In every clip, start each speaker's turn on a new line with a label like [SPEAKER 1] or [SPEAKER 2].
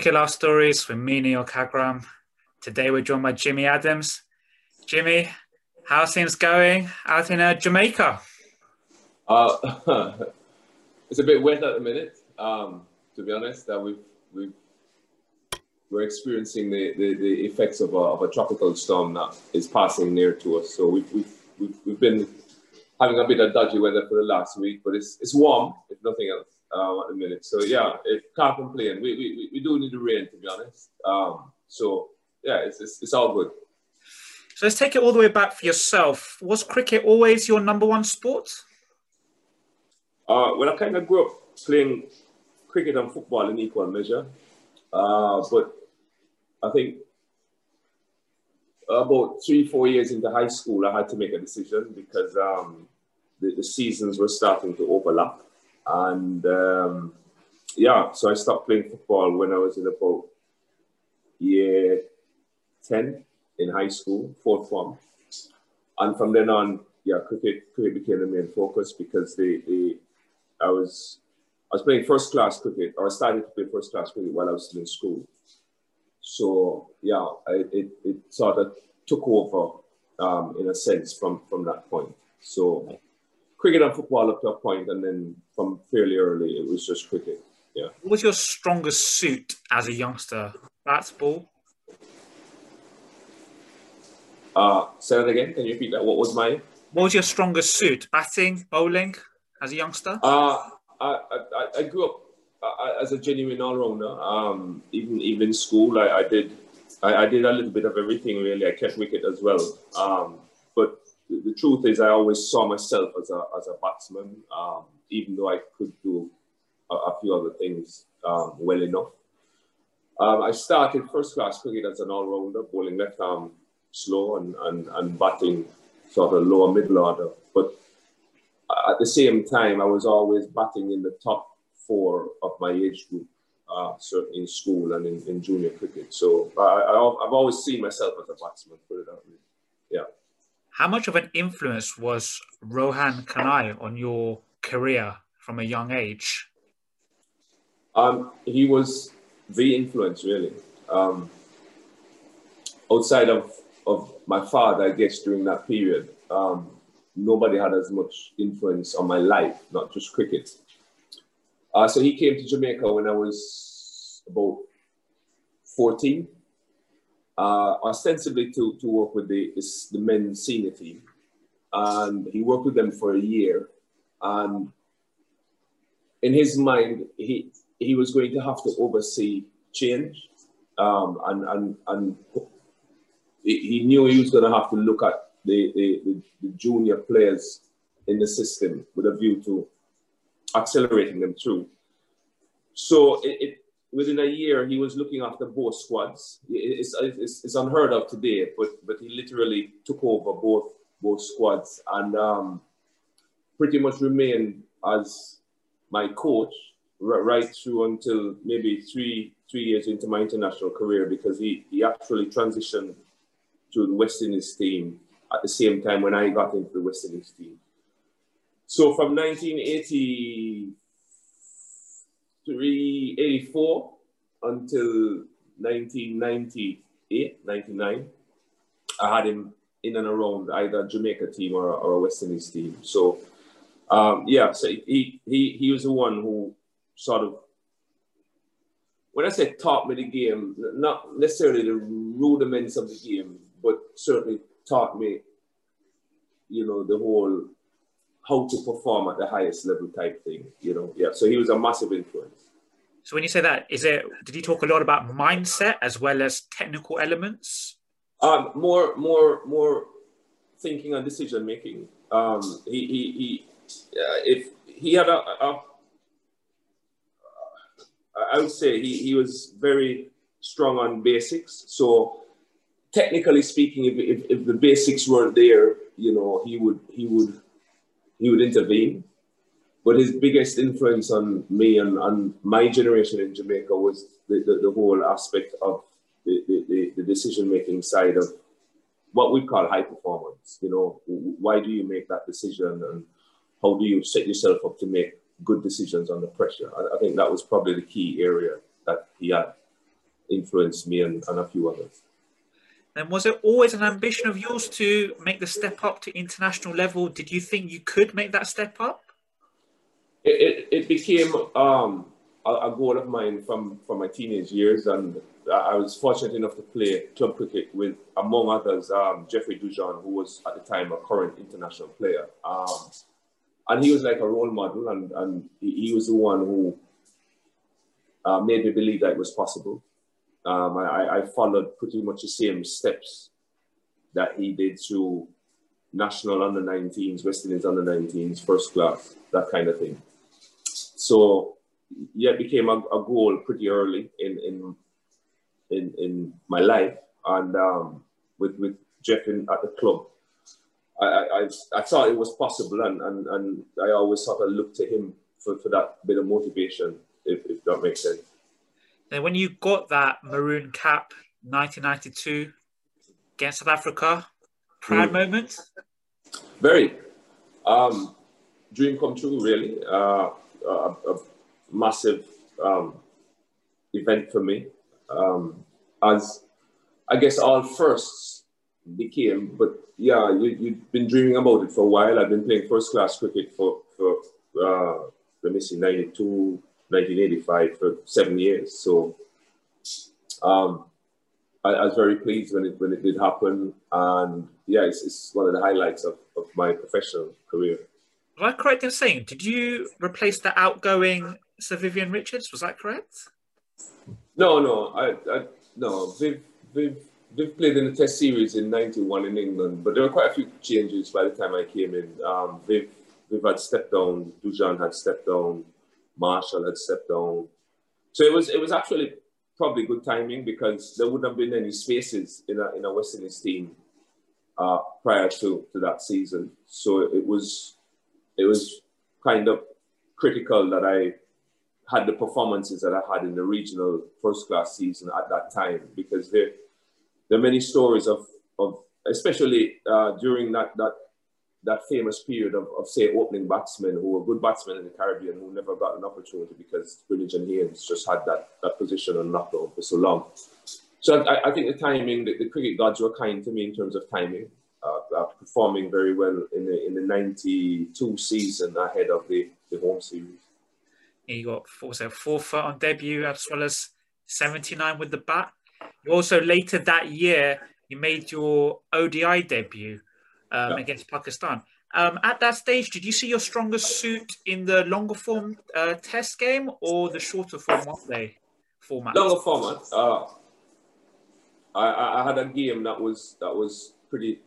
[SPEAKER 1] Cricket Stories with me, Neil Kagram. Today we're joined by Jimmy Adams. Jimmy, how's things going out in uh, Jamaica?
[SPEAKER 2] Uh, it's a bit wet at the minute, um, to be honest. Uh, we've, we've, we're experiencing the, the, the effects of a, of a tropical storm that is passing near to us. So we've, we've, we've, we've been having a bit of dodgy weather for the last week, but it's, it's warm, if nothing else um, at the minute. So yeah, it can't complain. We, we, we do need the rain to be honest. Um, so yeah, it's, it's, it's all good.
[SPEAKER 1] So let's take it all the way back for yourself. Was cricket always your number one sport?
[SPEAKER 2] Uh, well, I kind of grew up playing cricket and football in equal measure, uh, but I think about three, four years into high school, I had to make a decision because um, the, the seasons were starting to overlap. And um, yeah, so I stopped playing football when I was in about year 10 in high school, fourth form. And from then on, yeah, cricket, cricket became the main focus because they, they, I was I was playing first class cricket, or I started to play first class cricket while I was still in school. So yeah, I, it, it sort of took over um, in a sense from, from that point. So cricket and football up to a point, and then from fairly early, it was just cricket. Yeah.
[SPEAKER 1] What was your strongest suit as a youngster? Bats, ball?
[SPEAKER 2] Uh, say that again. Can you repeat that? What was my?
[SPEAKER 1] What was your strongest suit? Batting, bowling, as a youngster?
[SPEAKER 2] Uh, I, I, I grew up uh, as a genuine all-rounder. Um, even even in school, I, I did I, I, did a little bit of everything really. I kept wicket as well. Um, but the, truth is, I always saw myself as a as a batsman, um, even though I could do a, a few other things um, well enough. Um, I started first class cricket as an all-rounder, bowling left arm slow and, and, and batting sort of lower middle order. But at the same time, I was always batting in the top four of my age group uh, certainly in school and in, in junior cricket. So I, have always seen myself as a batsman, put it that way. Yeah.
[SPEAKER 1] How much of an influence was Rohan Kanhai on your career from a young age?
[SPEAKER 2] Um, he was the influence, really. Um, outside of, of my father, I guess, during that period, um, nobody had as much influence on my life, not just cricket. Uh, so he came to Jamaica when I was about 14, uh, ostensibly to, to work with the, the men's senior team. And he worked with them for a year. And in his mind, he, he was going to have to oversee change. Um, and, and, and he knew he was going to have to look at the, the, the, junior players in the system with a view to accelerating them through. So it, it, within a year, he was looking after both squads. It's, it's, it's, unheard of today, but, but he literally took over both, both squads and um, pretty much remained as my coach right through until maybe three, three years into my international career because he, he actually transitioned to the West Indies team at the same time when I got into the West Indies team. So from 1983, 84 until 1998, 99, I had him in and around either Jamaica team or, or a West Indies team. So um, yeah, so he, he, he was the one who sort of, when I say taught me the game, not necessarily the rudiments of the game, but certainly taught me, you know, the whole how to perform at the highest level type thing, you know. Yeah. So he was a massive influence.
[SPEAKER 1] So when you say that, is it did he talk a lot about mindset as well as technical elements?
[SPEAKER 2] Um, more, more, more thinking and decision making. Um, he, he, he uh, if he had a, a I would say he, he was very strong on basics. So technically speaking, if, if, if the basics weren't there, you know, he would he would he would intervene. But his biggest influence on me and, on my generation in Jamaica was the, the, the whole aspect of the, the, the decision making side of what we call high performance. You know, why do you make that decision and how do you set yourself up to make good decisions under pressure? I, I think that was probably the key area that he had influenced me and, and a few others.
[SPEAKER 1] And was it always an ambition of yours to make the step up to international level? Did you think you could make that step up?
[SPEAKER 2] It, it, it became um, a, a, goal of mine from, from my teenage years, and I was fortunate enough to play club cricket with, among others, um, Jeffrey Dujon, who was at the time a current international player. Um, and he was like a role model, and, and he, was the one who uh, made me believe that it was possible. Um, I, I, followed pretty much the same steps that he did to national under 19s, West Indies under 19s, first class, that kind of thing. So, yeah, it became a, a goal pretty early in, in, in, in my life. And um, with, with Jeff in, at the club, I, I, I thought it was possible, and, and, and I always sort of looked to him for, for that bit of motivation, if, if that makes sense.
[SPEAKER 1] Then when you got that maroon cap, 1992 against South Africa, proud mm. moment?
[SPEAKER 2] Very. Um, dream come true, really. Uh, a, a, massive um, event for me. Um, as I guess all firsts became, but yeah, you, you've been dreaming about it for a while. I've been playing first class cricket for, for uh, let me see, 92, 1985 for seven years. So um, I, I, was very pleased when it when it did happen, and yeah, it's, it's one of the highlights of, of my professional career.
[SPEAKER 1] Am I correct in saying did you replace the outgoing Sir Vivian Richards? Was that correct?
[SPEAKER 2] No, no, I, I no. Viv, Viv, Viv played in the Test series in '91 in England, but there were quite a few changes by the time I came in. Um, Viv, Viv had stepped down. Dujon had stepped down. Marshall had stepped down. So it was it was actually probably good timing because there wouldn't have been any spaces in a in a West Indies team uh, prior to, to that season. So it was it was kind of critical that I had the performances that I had in the regional first class season at that time because there there are many stories of of especially uh, during that that that famous period of, of, say, opening batsmen who were good batsmen in the Caribbean who never got an opportunity because Greenidge and Haynes just had that, that position on lockdown for so long. So I, I think the timing, the, the, cricket gods were kind to me in terms of timing, uh, uh, performing very well in the, in the 92 season ahead of the, the home series.
[SPEAKER 1] You got four, so four foot on debut as well as 79 with the bat. You also later that year, you made your ODI debut um, yeah. against Pakistan. Um, at that stage, did you see your strongest suit in the longer form uh, test game or the shorter form one day format?
[SPEAKER 2] Longer format. Uh, I, I had a game that was that was pretty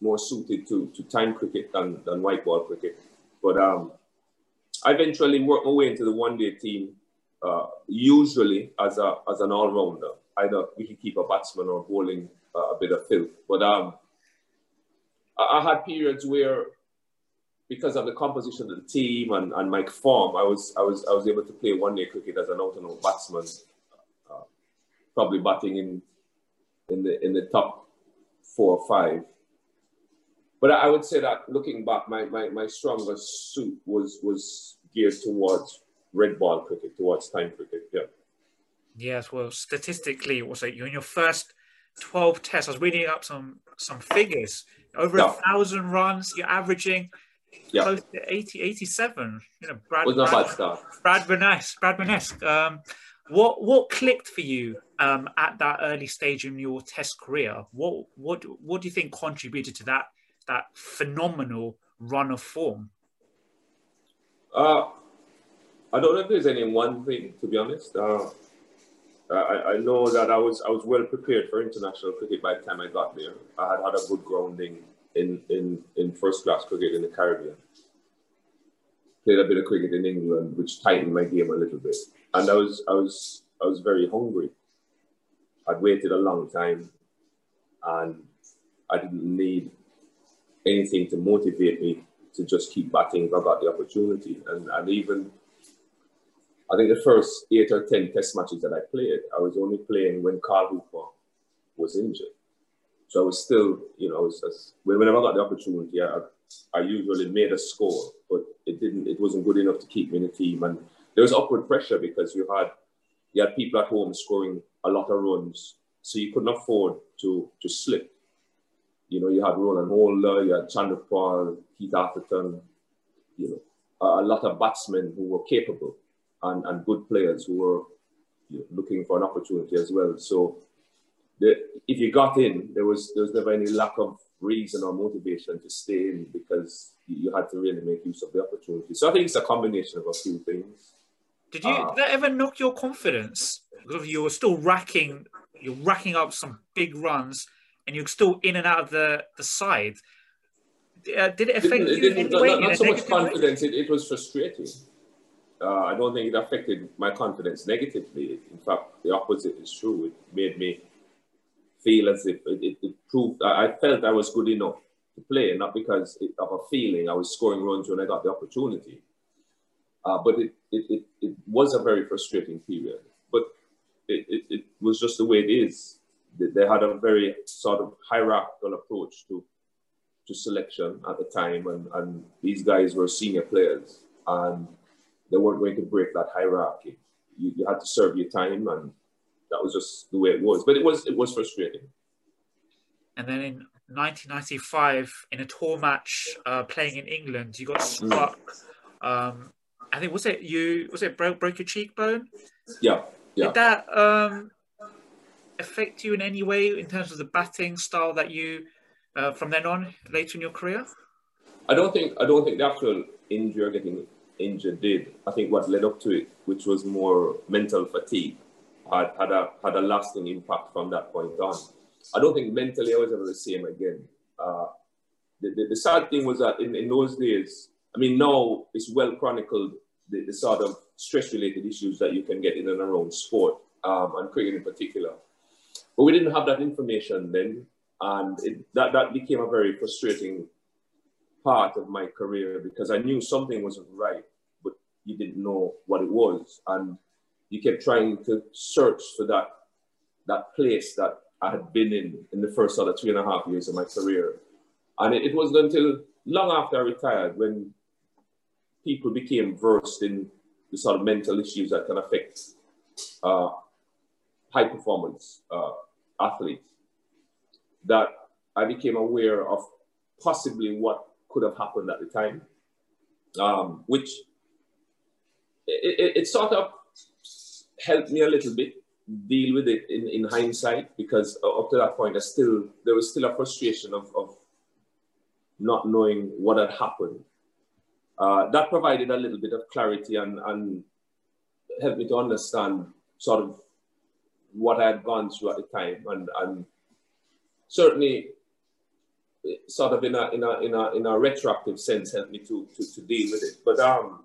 [SPEAKER 2] more suited to, to time cricket than, than white ball cricket. But um, I eventually worked my way into the one day team, uh, usually as a as an all rounder, either wicketkeeper, batsman, or bowling uh, a bit of filth. But um, I had periods where, because of the composition of the team and, and my form, I was I was I was able to play one day cricket as an out and out batsman, uh, probably batting in in the in the top four or five. But I would say that looking back, my, my, my strongest suit was was geared towards red ball cricket, towards time cricket. Yeah.
[SPEAKER 1] Yes, well, statistically, was it you in your first 12 tests? I was reading up some some figures. Over a thousand runs, you're averaging yeah. close to 80, 87. You know, Brad,
[SPEAKER 2] was not Brad, bad stuff.
[SPEAKER 1] Bradmanesque. Brad Burnesque. Um, what what clicked for you um, at that early stage in your Test career? What what what do you think contributed to that that phenomenal run of form?
[SPEAKER 2] Uh, I don't know if there's any one thing, to be honest. Uh, I, I know that I was I was well prepared for international cricket by the time I got there. I had had a good grounding in, in, in first class cricket in the Caribbean. Played a bit of cricket in England, which tightened my game a little bit. And I was I was I was very hungry. I'd waited a long time and I didn't need anything to motivate me to just keep batting I got the opportunity. And, and even I think the first eight or 10 test matches that I played, I was only playing when Carl Hooper was injured. So I was still, you know, I was, I was, whenever I got the opportunity, I, I usually made a score, but it didn't, it wasn't good enough to keep me in the team. And there was upward pressure because you had, you had people at home scoring a lot of runs, so you couldn't afford to to slip. You know, you had Roland Holder, you had Chanderpaul, Keith Arthurton, you know, a lot of batsmen who were capable and, and good players who were looking for an opportunity as well. So the, if you got in, there was there was never any lack of reason or motivation to stay in because you had to really make use of the opportunity. So I think it's a combination of a few things.
[SPEAKER 1] Did you uh, did that ever knock your confidence? Because you were still racking, you're racking up some big runs, and you're still in and out of the the side. Uh, did it affect it, you? It,
[SPEAKER 2] not, not, not so much confidence. It, it was frustrating. Uh, I don't think it affected my confidence negatively. In fact, the opposite is true. It made me feel as if it, it, it proved I felt I was good enough to play, not because of a feeling I was scoring runs when I got the opportunity. Uh, but it, it, it, it, was a very frustrating period. But it, it, it was just the way it is. They had a very sort of hierarchical approach to to selection at the time, and, and these guys were senior players, and they weren't going to break that hierarchy. You, you had to serve your time, and that was just the way it was. But it was it was frustrating.
[SPEAKER 1] And then in 1995, in a tour match uh, playing in England, you got mm. struck. Mm. Um, I think was it you? Was it broke broke your cheekbone?
[SPEAKER 2] Yeah, yeah.
[SPEAKER 1] Did that um, affect you in any way in terms of the batting style that you uh, from then on later in your career?
[SPEAKER 2] I don't think I don't think the actual injury or getting injured did. I think what led up to it, which was more mental fatigue, had, had a had a lasting impact from that point on. I don't think mentally I was ever the same again. Uh, the, the, the, sad thing was that in, in those days, I mean, now it's well chronicled the, the sort of stress related issues that you can get in and around sport um, and cricket in particular. But we didn't have that information then. And it, that, that became a very frustrating part of my career because I knew something wasn't right, you didn't know what it was. And you kept trying to search for that, that place that I had been in in the first sort of three and a half years of my career. And it, it wasn't until long after I retired when people became versed in the sort of mental issues that can affect uh, high performance uh, athletes that I became aware of possibly what could have happened at the time, um, which it, it, sort of helped me a little bit deal with it in, in hindsight because up to that point, I still there was still a frustration of, of not knowing what had happened. Uh, that provided a little bit of clarity and, and helped me to understand sort of what I had gone through at the time and, and certainly sort of in a, in a, in a, in a retroactive sense helped me to, to, to deal with it. But um,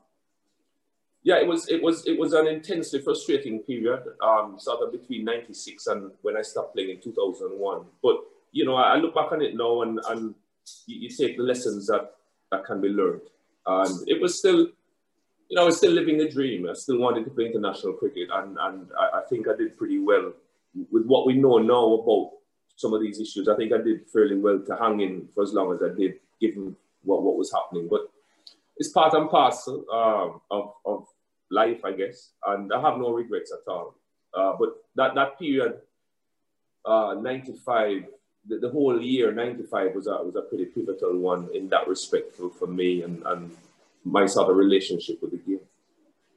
[SPEAKER 2] yeah, it was, it, was, it was an intensely frustrating period, um, sort of between 96 and when I stopped playing in 2001. But, you know, I, look back on it now and, and you, you take the lessons that, that can be learned. And it was still, you know, I was still living the dream. I still wanted to play international cricket, and, and I, I think I did pretty well with what we know now about some of these issues. I think I did fairly well to hang in for as long as I did, given what, what was happening. But it's part and parcel um, of, of life, I guess, and I have no regrets at all. Uh, but that, that period, uh, 95, the, the, whole year, 95 was a, was a pretty pivotal one in that respect for, for me and, and my sort of relationship with the game.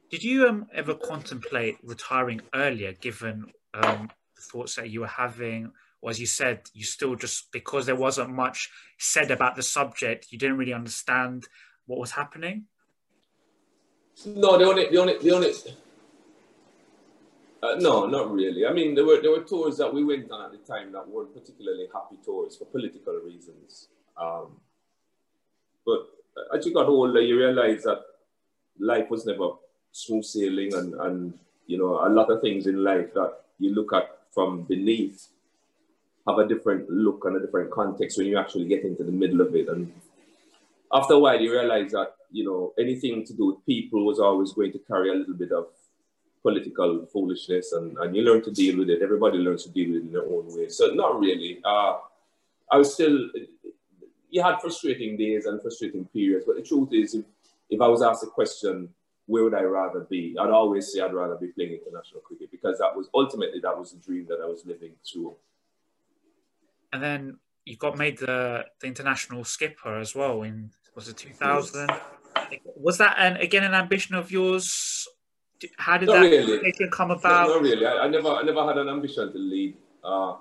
[SPEAKER 1] Did you um, ever contemplate retiring earlier, given um, the thoughts that you were having or as you said, you still just because there wasn't much said about the subject, you didn't really understand what was happening.
[SPEAKER 2] No, the only, the only, the only. Uh, no, not really. I mean, there were there were tours that we went on at the time that weren't particularly happy tours for political reasons. Um, but as you got older, you realize that life was never smooth sailing, and and you know a lot of things in life that you look at from beneath have a different look and a different context when you actually get into the middle of it. And after a while, you realize that, you know, anything to do with people was always going to carry a little bit of political foolishness and, and you learn to deal with it. Everybody learns to deal with it in their own way. So not really. Uh, I was still, you had frustrating days and frustrating periods, but the truth is, if, if I was asked a question, where would I rather be? I'd always say I'd rather be playing international cricket because that was ultimately that was the dream that I was living through.
[SPEAKER 1] And then you got made the, the international skipper as well in was it 2000? Was that an, again an ambition of yours? How did not that really. come about?
[SPEAKER 2] No, not really. I, I, never I never had an ambition to lead uh,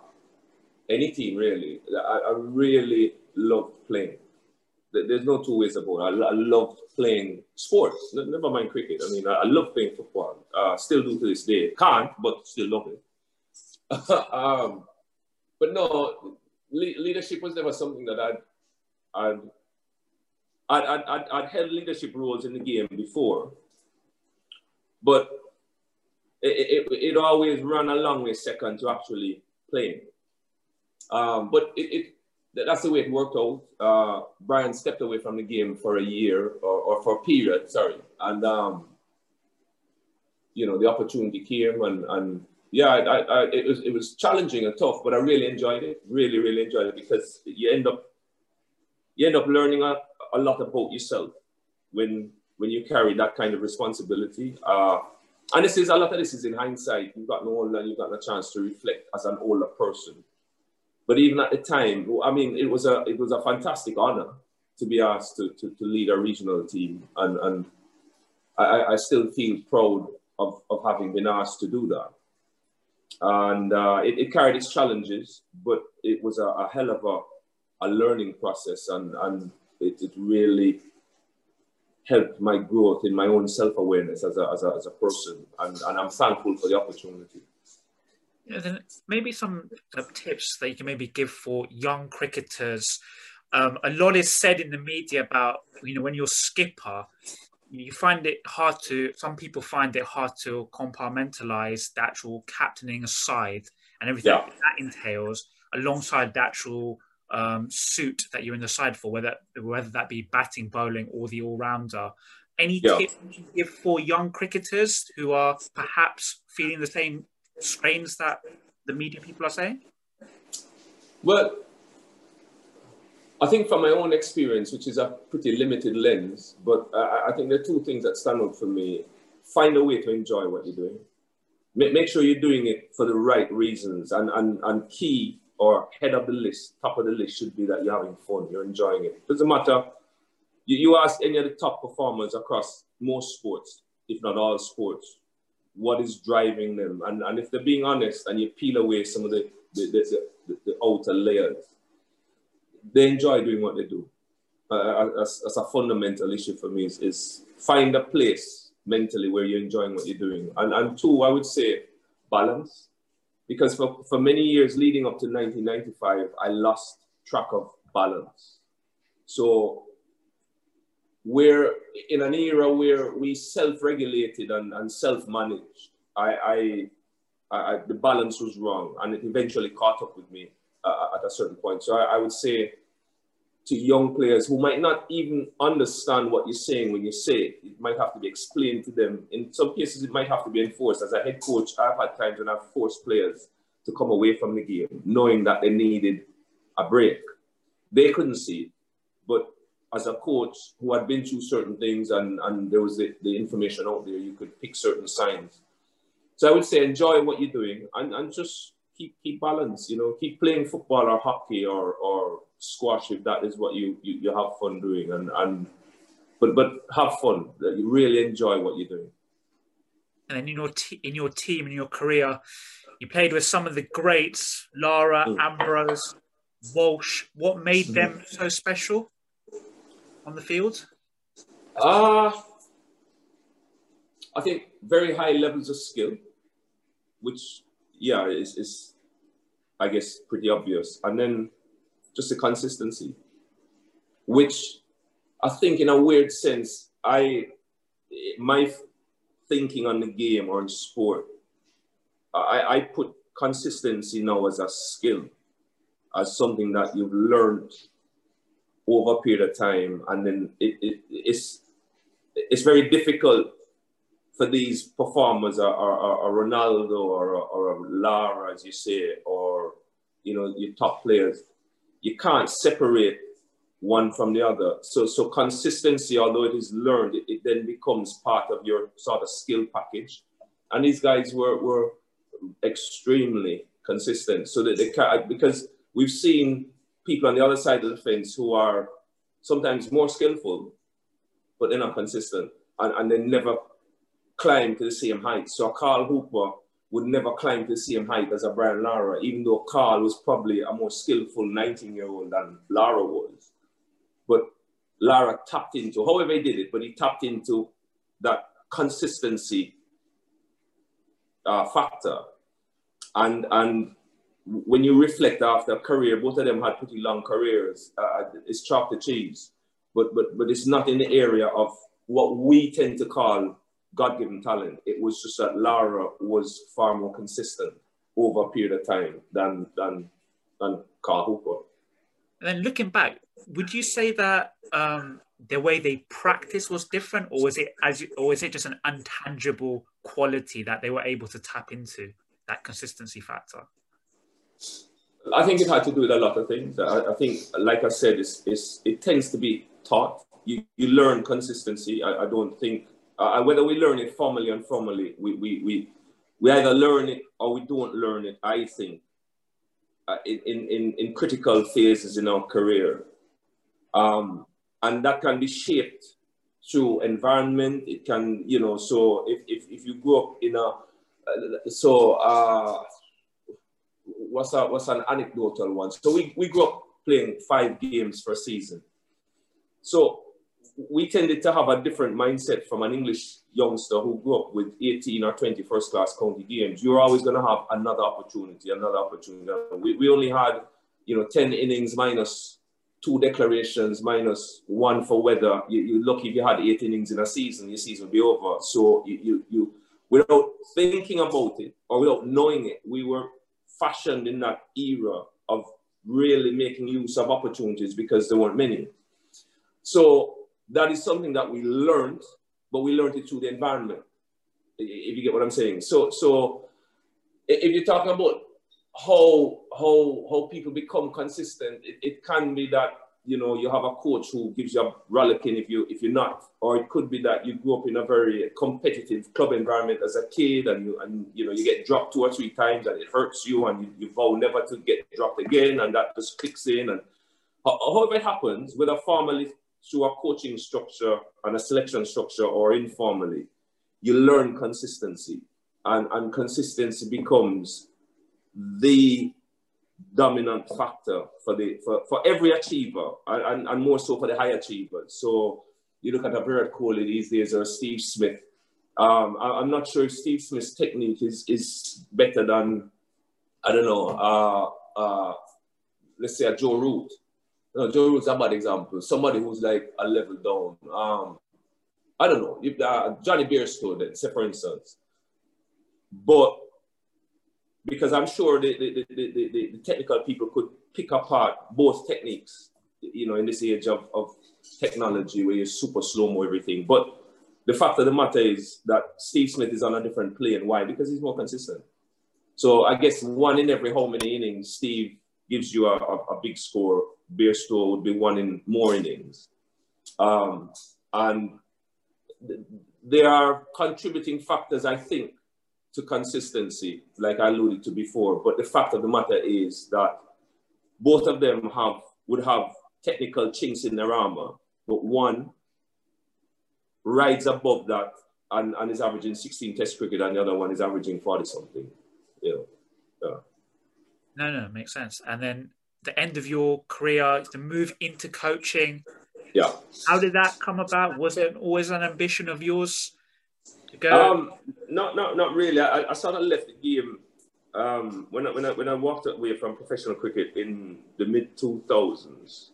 [SPEAKER 2] any team really. I, I really loved playing. There's no two ways about it. I, I loved playing sports, never mind cricket. I mean, I, I love playing football. Uh, still do to this day. Can't, but still love it. um, but no, le- leadership was never something that I'd, I'd, I'd, I'd, I'd, held leadership roles in the game before. But it, it, it always ran a long way second to actually playing. Um, but it, it, that's the way it worked out. Uh, Brian stepped away from the game for a year or, or for a period, sorry. And, um, you know, the opportunity came and, and yeah, I, I, it, was, it was challenging and tough, but I really enjoyed it. Really, really enjoyed it because you end up, you end up learning a, a lot about yourself when, when you carry that kind of responsibility. Uh, and this is a lot of this is in hindsight. You've got no older, you've got a chance to reflect as an older person but even at the time, I mean, it was a it was a fantastic honor to be asked to, to, to lead a regional team, and and I, I still feel proud of, of having been asked to do that. And uh, it, it, carried its challenges, but it was a, a hell of a, a learning process, and and it, it really helped my growth in my own self awareness as a, as a, as a person, and, and I'm thankful for the opportunity Yeah,
[SPEAKER 1] then maybe some tips that you can maybe give for young cricketers. Um, a lot is said in the media about you know when you're skipper, you find it hard to. Some people find it hard to compartmentalize the actual captaining aside and everything yeah. that entails, alongside the actual um, suit that you're in the side for, whether whether that be batting, bowling, or the all rounder. Any yeah. tips you give for young cricketers who are perhaps feeling the same strains that the media people are saying?
[SPEAKER 2] Well, I think from my own experience, which is a pretty limited lens, but I, I think there are two things that stand out for me. Find a way to enjoy what you're doing. Make, make sure you're doing it for the right reasons. And, and, and key or head of the list, top of the list should be that you're having fun, you're enjoying it. Doesn't matter. You, you ask any of the top performers across most sports, if not all sports, what is driving them. And, and if they're being honest and you peel away some of the, the, the, the, the outer layers, they enjoy doing what they do. Uh, as, as a fundamental issue for me is, is find a place mentally where you're enjoying what you're doing. And, and two, I would say balance. Because for, for many years leading up to 1995, I lost track of balance. So we're in an era where we self-regulated and, and self-managed. I, I, I, the balance was wrong, and it eventually caught up with me uh, at a certain point. So I, I, would say to young players who might not even understand what you're saying when you say it, it might have to be explained to them. In some cases, it might have to be enforced. As a head coach, I've had times when I've forced players to come away from the game, knowing that they needed a break. They couldn't see it, but as a coach who had been through certain things and, and there was the, the information out there, you could pick certain signs. So I would say enjoy what you're doing and, and just keep keep balance, you know, keep playing football or hockey or, or squash if that is what you, you, you have fun doing and, and but but have fun, that you really enjoy what you're doing.
[SPEAKER 1] And then in your t- in your team, in your career, you played with some of the greats, Lara, mm. Ambrose, Walsh. What made mm. them so special? on the field?
[SPEAKER 2] Uh, I think very high levels of skill, which, yeah, is, is, I guess, pretty obvious. And then just the consistency, which I think, in a weird sense, I, my thinking on the game or in sport, I, I put consistency now as a skill, as something that you've learned over a period of time, and then it, it, it's it's very difficult for these performers, or, or, or Ronaldo, or, or Lara, as you say, or you know your top players. You can't separate one from the other. So, so consistency, although it is learned, it, it then becomes part of your sort of skill package. And these guys were, were extremely consistent. So that they can, because we've seen people on the other side of the fence who are sometimes more skillful, but they're not consistent and, and they never climb to the same height. So Carl Hooper would never climb to the same height as a Brian Lara, even though Carl was probably a more skillful 19 year old than Lara was. But Lara tapped into, however he did it, but he tapped into that consistency uh, factor. And, and when you reflect after a career, both of them had pretty long careers. Uh, it's chalk to cheese, but, but, but it's not in the area of what we tend to call God-given talent. It was just that Lara was far more consistent over a period of time than than than Carl Hooper.
[SPEAKER 1] And then looking back, would you say that um, the way they practice was different, or was it as you, or is it just an intangible quality that they were able to tap into that consistency factor?
[SPEAKER 2] I think it had to do with a lot of things. I, I think, like I said, it's, it's, it tends to be taught. You, you learn consistency. I, I don't think uh, whether we learn it formally or informally, we, we, we, we either learn it or we don't learn it, I think, uh, in, in, in critical phases in our career. Um, and that can be shaped through environment. It can, you know, so if, if, if you grow up in a, uh, so uh, what's, a, what's an anecdotal one? So we, we grew up playing five games for a season. So we tended to have a different mindset from an English youngster who grew up with 18 or 20 first class county games. You're always going to have another opportunity, another opportunity. We, we only had, you know, 10 innings minus two declarations, minus one for weather. You, you're lucky if you had eight innings in a season, your season would be over. So you, you, you, without thinking about it or without knowing it, we were fashioned in that era of really making use of opportunities because there weren't many. So that is something that we learned, but we learned it through the environment. If you get what I'm saying. So, so if you're talking about how how how people become consistent, it, it can be that you know you have a coach who gives you a rollicking if you if you're not, or it could be that you grew up in a very competitive club environment as a kid, and you and you know you get dropped two or three times and it hurts you, and you, you vow never to get dropped again, and that just clicks in. And however it happens, whether formally through a coaching structure and a selection structure or informally, you learn consistency. And, and consistency becomes the dominant factor for the for, for every achiever and, and, more so for the high achievers. So you look at a Virat Kohli these days or Steve Smith. Um, I, am not sure if Steve Smith's technique is, is better than, I don't know, uh, uh, let's say a Joe Root know, Joe Root's a bad example. Somebody who's like a level down. Um, I don't know. If, uh, Jonny Bairstow, then, say for instance. But because I'm sure the, the, the, the, the technical people could pick apart both techniques, you know, in this age of, of technology where you're super slow mo everything. But the fact of the matter is that Steve Smith is on a different plane. Why? Because he's more consistent. So I guess one in every how many innings, Steve gives you a, a, a big score Bairstow would be one in more innings. Um, and th- there are contributing factors, I think, to consistency, like I alluded to before. But the fact of the matter is that both of them have would have technical chinks in their armor, but one rides above that and, and is averaging 16 test cricket, and the other one is averaging 40 something. Yeah.
[SPEAKER 1] No, no, makes sense. And then the end of your career, to move into coaching.
[SPEAKER 2] Yeah.
[SPEAKER 1] How did that come about? Was it always an ambition of yours
[SPEAKER 2] to go? Um, not, not, not really. I, I sort of left the game um, when, I, when, I, when I walked away from professional cricket in the mid 2000s.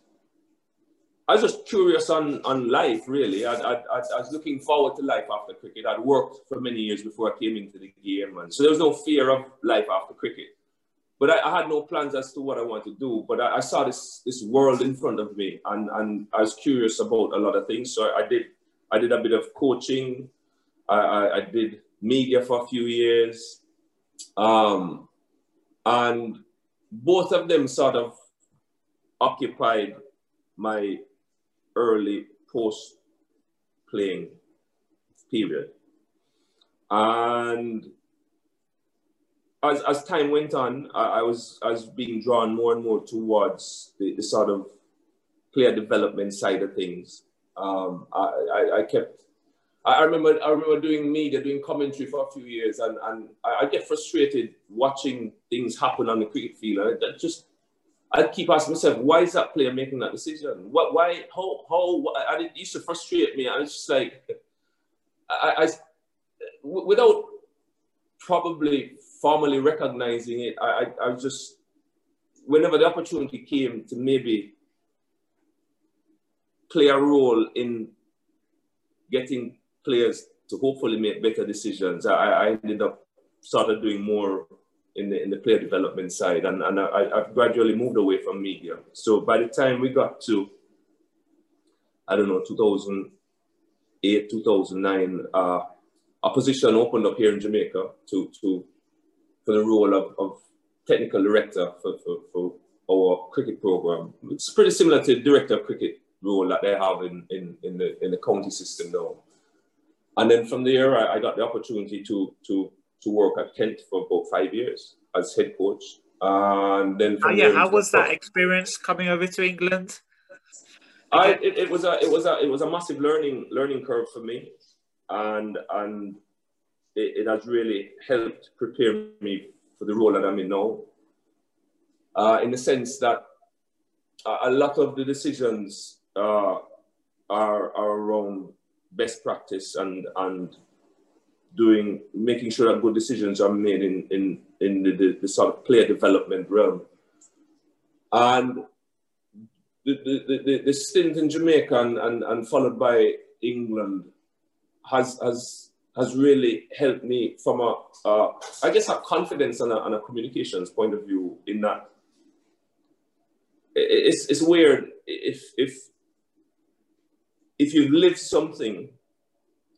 [SPEAKER 2] I was just curious on, on life, really. I, I, I, was looking forward to life after cricket. I'd worked for many years before I came into the game, and so there was no fear of life after cricket but I, I, had no plans as to what I want to do. But I, I, saw this this world in front of me, and and I was curious about a lot of things. So I did I did a bit of coaching. I, I, I did media for a few years, um, and both of them sort of occupied my early post playing period. And as, as time went on, I, I, was I was being drawn more and more towards the, the sort of player development side of things. Um, I, I, I, kept I remember I remember doing media, doing commentary for a few years, and, and I, I get frustrated watching things happen on the cricket field. I just I keep asking myself, why is that player making that decision? What why how how and it used to frustrate me. And it's just like I, I without probably formally recognizing it, I, I, I just, whenever the opportunity came to maybe play a role in getting players to hopefully make better decisions, I, I ended up started doing more in the, in the player development side and, and I, I've gradually moved away from media. So by the time we got to, I don't know, 2008, 2009, uh, a position opened up here in Jamaica to, to for the role of, of technical director for, for, for our cricket program. It's pretty similar to the director of cricket role that they have in, in, in, the, in the county system now. And then from there, I, I got the opportunity to, to, to work at Kent for about five years as head coach. And then
[SPEAKER 1] oh, yeah, how was that experience coming over to England?
[SPEAKER 2] I, it, it was a it was a it was a massive learning learning curve for me, and and it, it, has really helped prepare me for the role that I'm in now. Uh, in the sense that a lot of the decisions uh, are, are around best practice and, and doing, making sure that good decisions are made in, in, in the, the, the sort of player development realm. And the, the, the, the stint in Jamaica and, and, and followed by England has, has has really helped me from a, uh, I guess, a confidence and a, and a, communications point of view. In that, it's it's weird if if if you live something,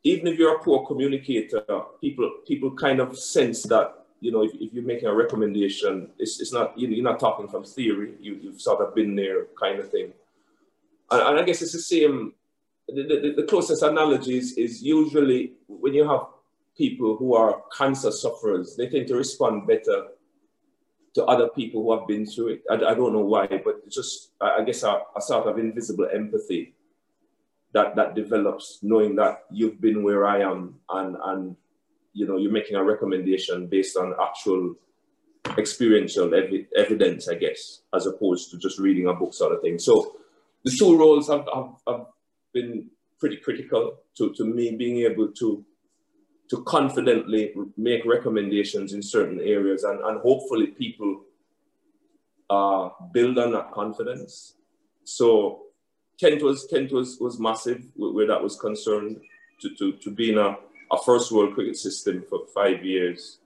[SPEAKER 2] even if you're a poor communicator, people people kind of sense that you know if, if you're making a recommendation, it's it's not you're not talking from theory. You you've sort of been there, kind of thing. And, and I guess it's the same the, the, the, closest analogy is, is usually when you have people who are cancer sufferers, they tend to respond better to other people who have been through it. I, I don't know why, but it's just, I, I guess, a, a, sort of invisible empathy that, that develops knowing that you've been where I am and, and you know, you're making a recommendation based on actual experiential ev- evidence, I guess, as opposed to just reading a book sort of thing. So the two roles have, have, have been pretty critical to, to me being able to to confidently make recommendations in certain areas and, and hopefully people uh, build on that confidence. So Kent was Kent was, was massive where that was concerned to, to, to be in a, a first world cricket system for five years.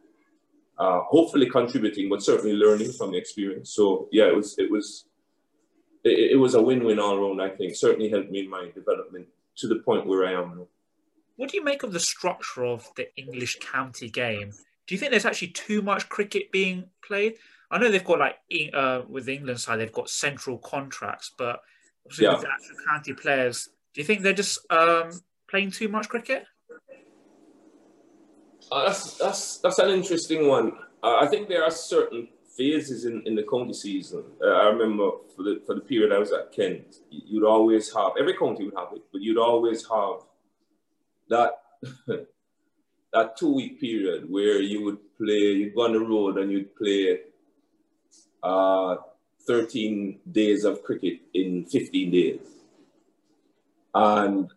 [SPEAKER 2] Uh, hopefully contributing, but certainly learning from the experience. So yeah, it was it was it, it was a win-win all around. I think certainly helped me in my development to the point where I am now.
[SPEAKER 1] What do you make of the structure of the English county game? Do you think there's actually too much cricket being played? I know they've got like uh, with the England side, they've got central contracts, but yeah. with the actual county players, do you think they're just um, playing too much cricket?
[SPEAKER 2] Uh, that's that's that's an interesting one. Uh, I think there are certain phases in, in the county season. Uh, I remember for the, for the period I was at Kent, you'd always have, every county would have it, but you'd always have that that two week period where you would play, you'd go on the road and you'd play uh, 13 days of cricket in 15 days. And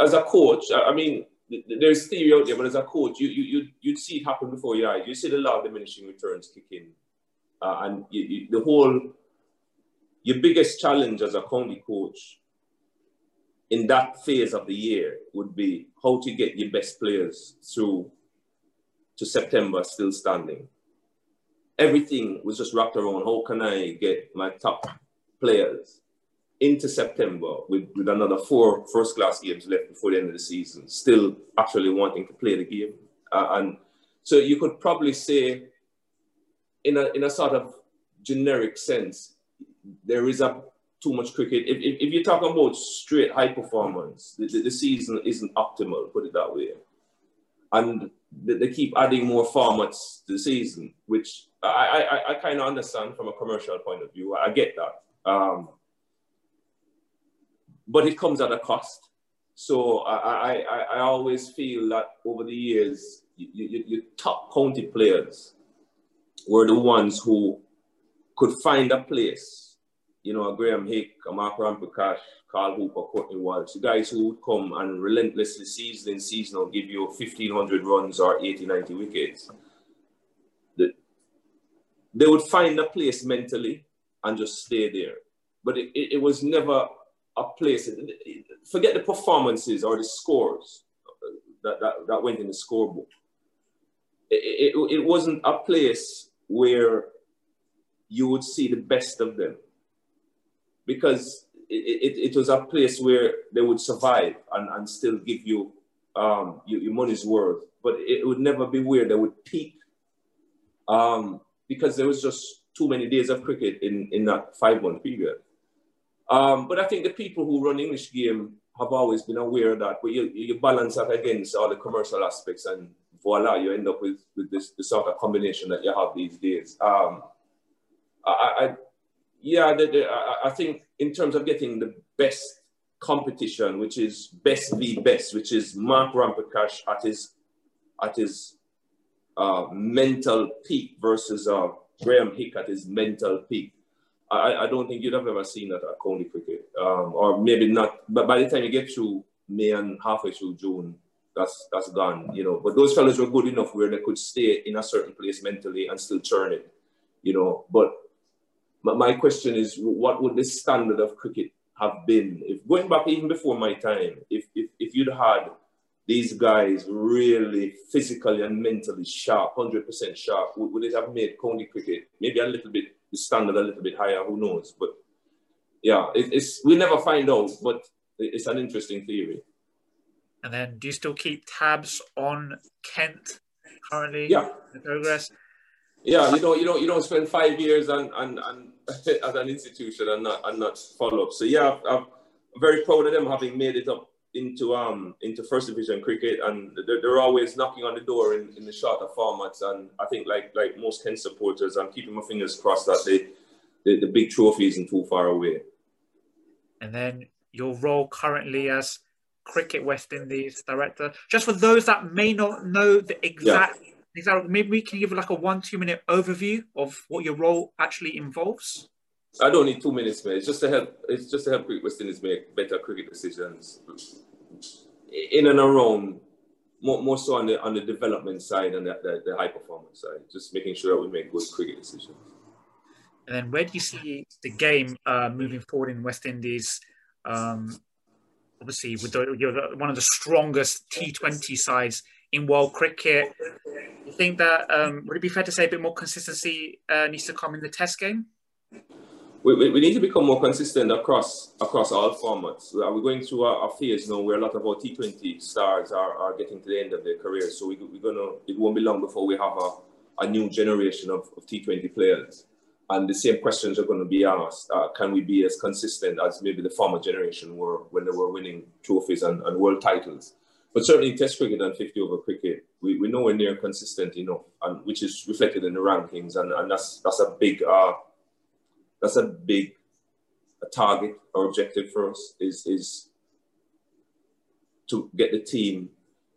[SPEAKER 2] as a coach, I mean, there's theory out there, but as a coach, you, you, you'd, you'd see it happen before your eyes. You see the law of diminishing returns kick in. Uh, and you, you, the whole, your biggest challenge as a county coach in that phase of the year would be how to get your best players through to September still standing. Everything was just wrapped around how can I get my top players into September with, with another four first class games left before the end of the season, still actually wanting to play the game. Uh, and so you could probably say, in a, in a sort of generic sense, there is a too much cricket. If, if, if, you're talking about straight high performance, the, the, the season isn't optimal, put it that way. And they, they keep adding more formats to the season, which I, I, I kind of understand from a commercial point of view. I get that. Um, but it comes at a cost. So I, I, I always feel that over the years, your top county players were the ones who could find a place. You know, a Graeme Hick, a Mark Ramprakash, Carl Hooper, Courtney Walsh, the guys who would come and relentlessly season in season will give you 1,500 runs or 80, 90 wickets. The, they would find a place mentally and just stay there. But it, it, it was never a place, forget the performances or the scores that, that, that went in the scorebook. It, it, it wasn't a place where you would see the best of them because it, it, it was a place where they would survive and, and still give you um, your, your money's worth. But it would never be where they would peak um, because there was just too many days of cricket in, in that five month period. Um, but I think the people who run English game have always been aware of that. But you, you balance that against all the commercial aspects, and voila, you end up with, with this, this sort of combination that you have these days. Um, I, I, yeah, the, the, I, I think in terms of getting the best competition, which is best v best, which is Mark Ramprakash at his at his uh, mental peak versus uh, Graeme Hick at his mental peak. I, I don't think you'd have ever seen that at county cricket, um, or maybe not. But by the time you get to May and halfway through June, that's that's gone, you know. But those fellows were good enough where they could stay in a certain place mentally and still turn it, you know. But my question is, what would the standard of cricket have been if going back even before my time? If if, if you'd had these guys really physically and mentally sharp, hundred percent sharp, would, would it have made county cricket maybe a little bit the standard a little bit higher. Who knows? But yeah, it, it's we never find out. But it's an interesting theory.
[SPEAKER 1] And then, do you still keep tabs on Kent currently?
[SPEAKER 2] Yeah.
[SPEAKER 1] Progress.
[SPEAKER 2] Yeah, you don't you don't you don't spend five years and and, and as an institution and not and not follow up. So yeah, I'm very proud of them having made it up into um into first division cricket and they're, they're always knocking on the door in, in the shorter formats and I think like like most Kent supporters I'm keeping my fingers crossed that they, the, the big trophy isn't too far away.
[SPEAKER 1] And then your role currently as Cricket West Indies director, just for those that may not know the exact yeah. exact maybe we can give like a one two minute overview of what your role actually involves.
[SPEAKER 2] I don't need two minutes, man. It's just to help. It's just to help Cricket West Indies make better cricket decisions in and around, more, more so on the on the development side and the, the, the high performance side, just making sure that we make good cricket decisions.
[SPEAKER 1] And then where do you see the game uh, moving forward in West Indies? Um, obviously, with the, you're the, one of the strongest T20 sides in world cricket. You think that um, would it be fair to say a bit more consistency uh, needs to come in the Test game?
[SPEAKER 2] We, we, need to become more consistent across across all formats. We're going through a, a phase now where a lot of our T20 stars are, are getting to the end of their careers. So we, we're gonna it won't be long before we have a, a new generation of, of T20 players. And the same questions are going to be asked. Uh, can we be as consistent as maybe the former generation were when they were winning trophies and, and world titles? But certainly Test cricket and 50 over cricket, we, know we're near consistent enough, and which is reflected in the rankings. And, and that's that's a big uh, that's a big a target or objective for us is is to get the team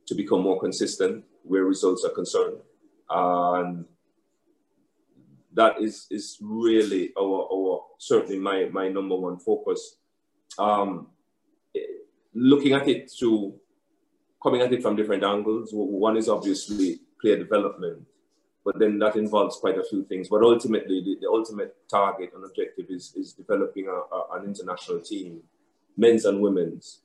[SPEAKER 2] to become more consistent where results are concerned. And that is is really our, our certainly my my number one focus. Um, looking at it through coming at it from different angles one is obviously player development but then that involves quite a few things. But ultimately, the, the ultimate target and objective is, is developing a, a, an international team, men's and women's,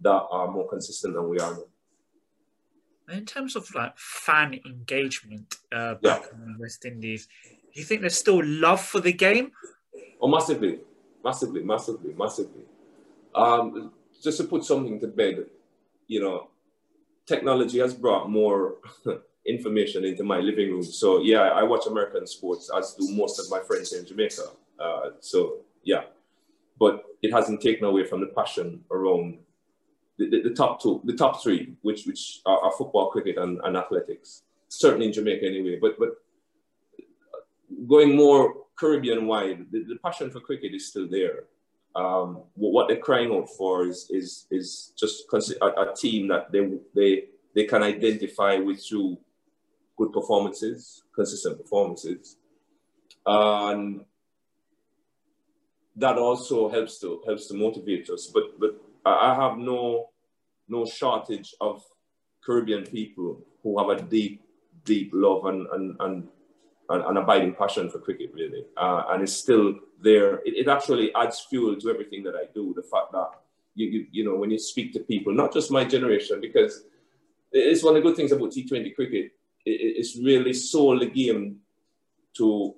[SPEAKER 2] that are more consistent than we are now.
[SPEAKER 1] In terms of like fan engagement uh, back yeah. in the West Indies, do you think there's still love for the game?
[SPEAKER 2] Oh, massively, massively, massively, massively. Um, just to put something to bed, you know, technology has brought more information into my living room. So yeah, I watch American sports, as do most of my friends in Jamaica. Uh, so yeah, but it hasn't taken away from the passion around the, the, the top two, the top three, which which are, are football, cricket, and, and, athletics. Certainly in Jamaica, anyway. But but going more Caribbean wide, the, the passion for cricket is still there. Um, what they're crying out for is is is just a, a team that they they they can identify with through good performances, consistent performances, and that also helps to helps to motivate us. But but I have no no shortage of Caribbean people who have a deep deep love and and and, and, and abiding passion for cricket really, uh, and it's still there. It, it actually adds fuel to everything that I do. The fact that you, you you know when you speak to people, not just my generation, because it's one of the good things about T20 cricket. It, it's really sold the game to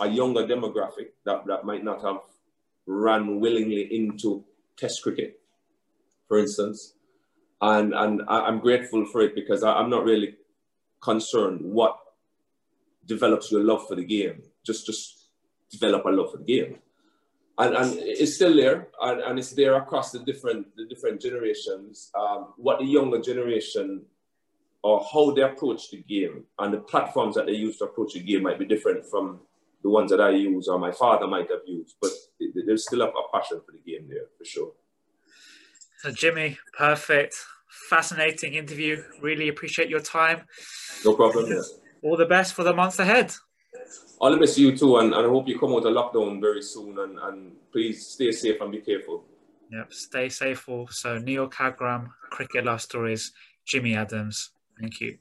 [SPEAKER 2] a younger demographic that, that might not have run willingly into test cricket, for instance. And, and I, am grateful for it because I, I'm not really concerned what develops your love for the game. Just, just develop a love for the game. And, and it's still there, and, and it's there across the different, the different generations. Um, what the younger generation or how they approach the game and the platforms that they use to approach the game might be different from the ones that I use or my father might have used, but there's still a, a passion for the game there for sure.
[SPEAKER 1] So, Jimmy, perfect, fascinating interview. Really appreciate your time.
[SPEAKER 2] No problem. Yeah.
[SPEAKER 1] All the best for the months ahead.
[SPEAKER 2] All the best to you too, and, and I hope you come out of lockdown very soon. And, and please stay safe and be careful.
[SPEAKER 1] Yep, stay safe. Also, Neil Kagram, Cricket Love Stories, Jimmy Adams. Thank you.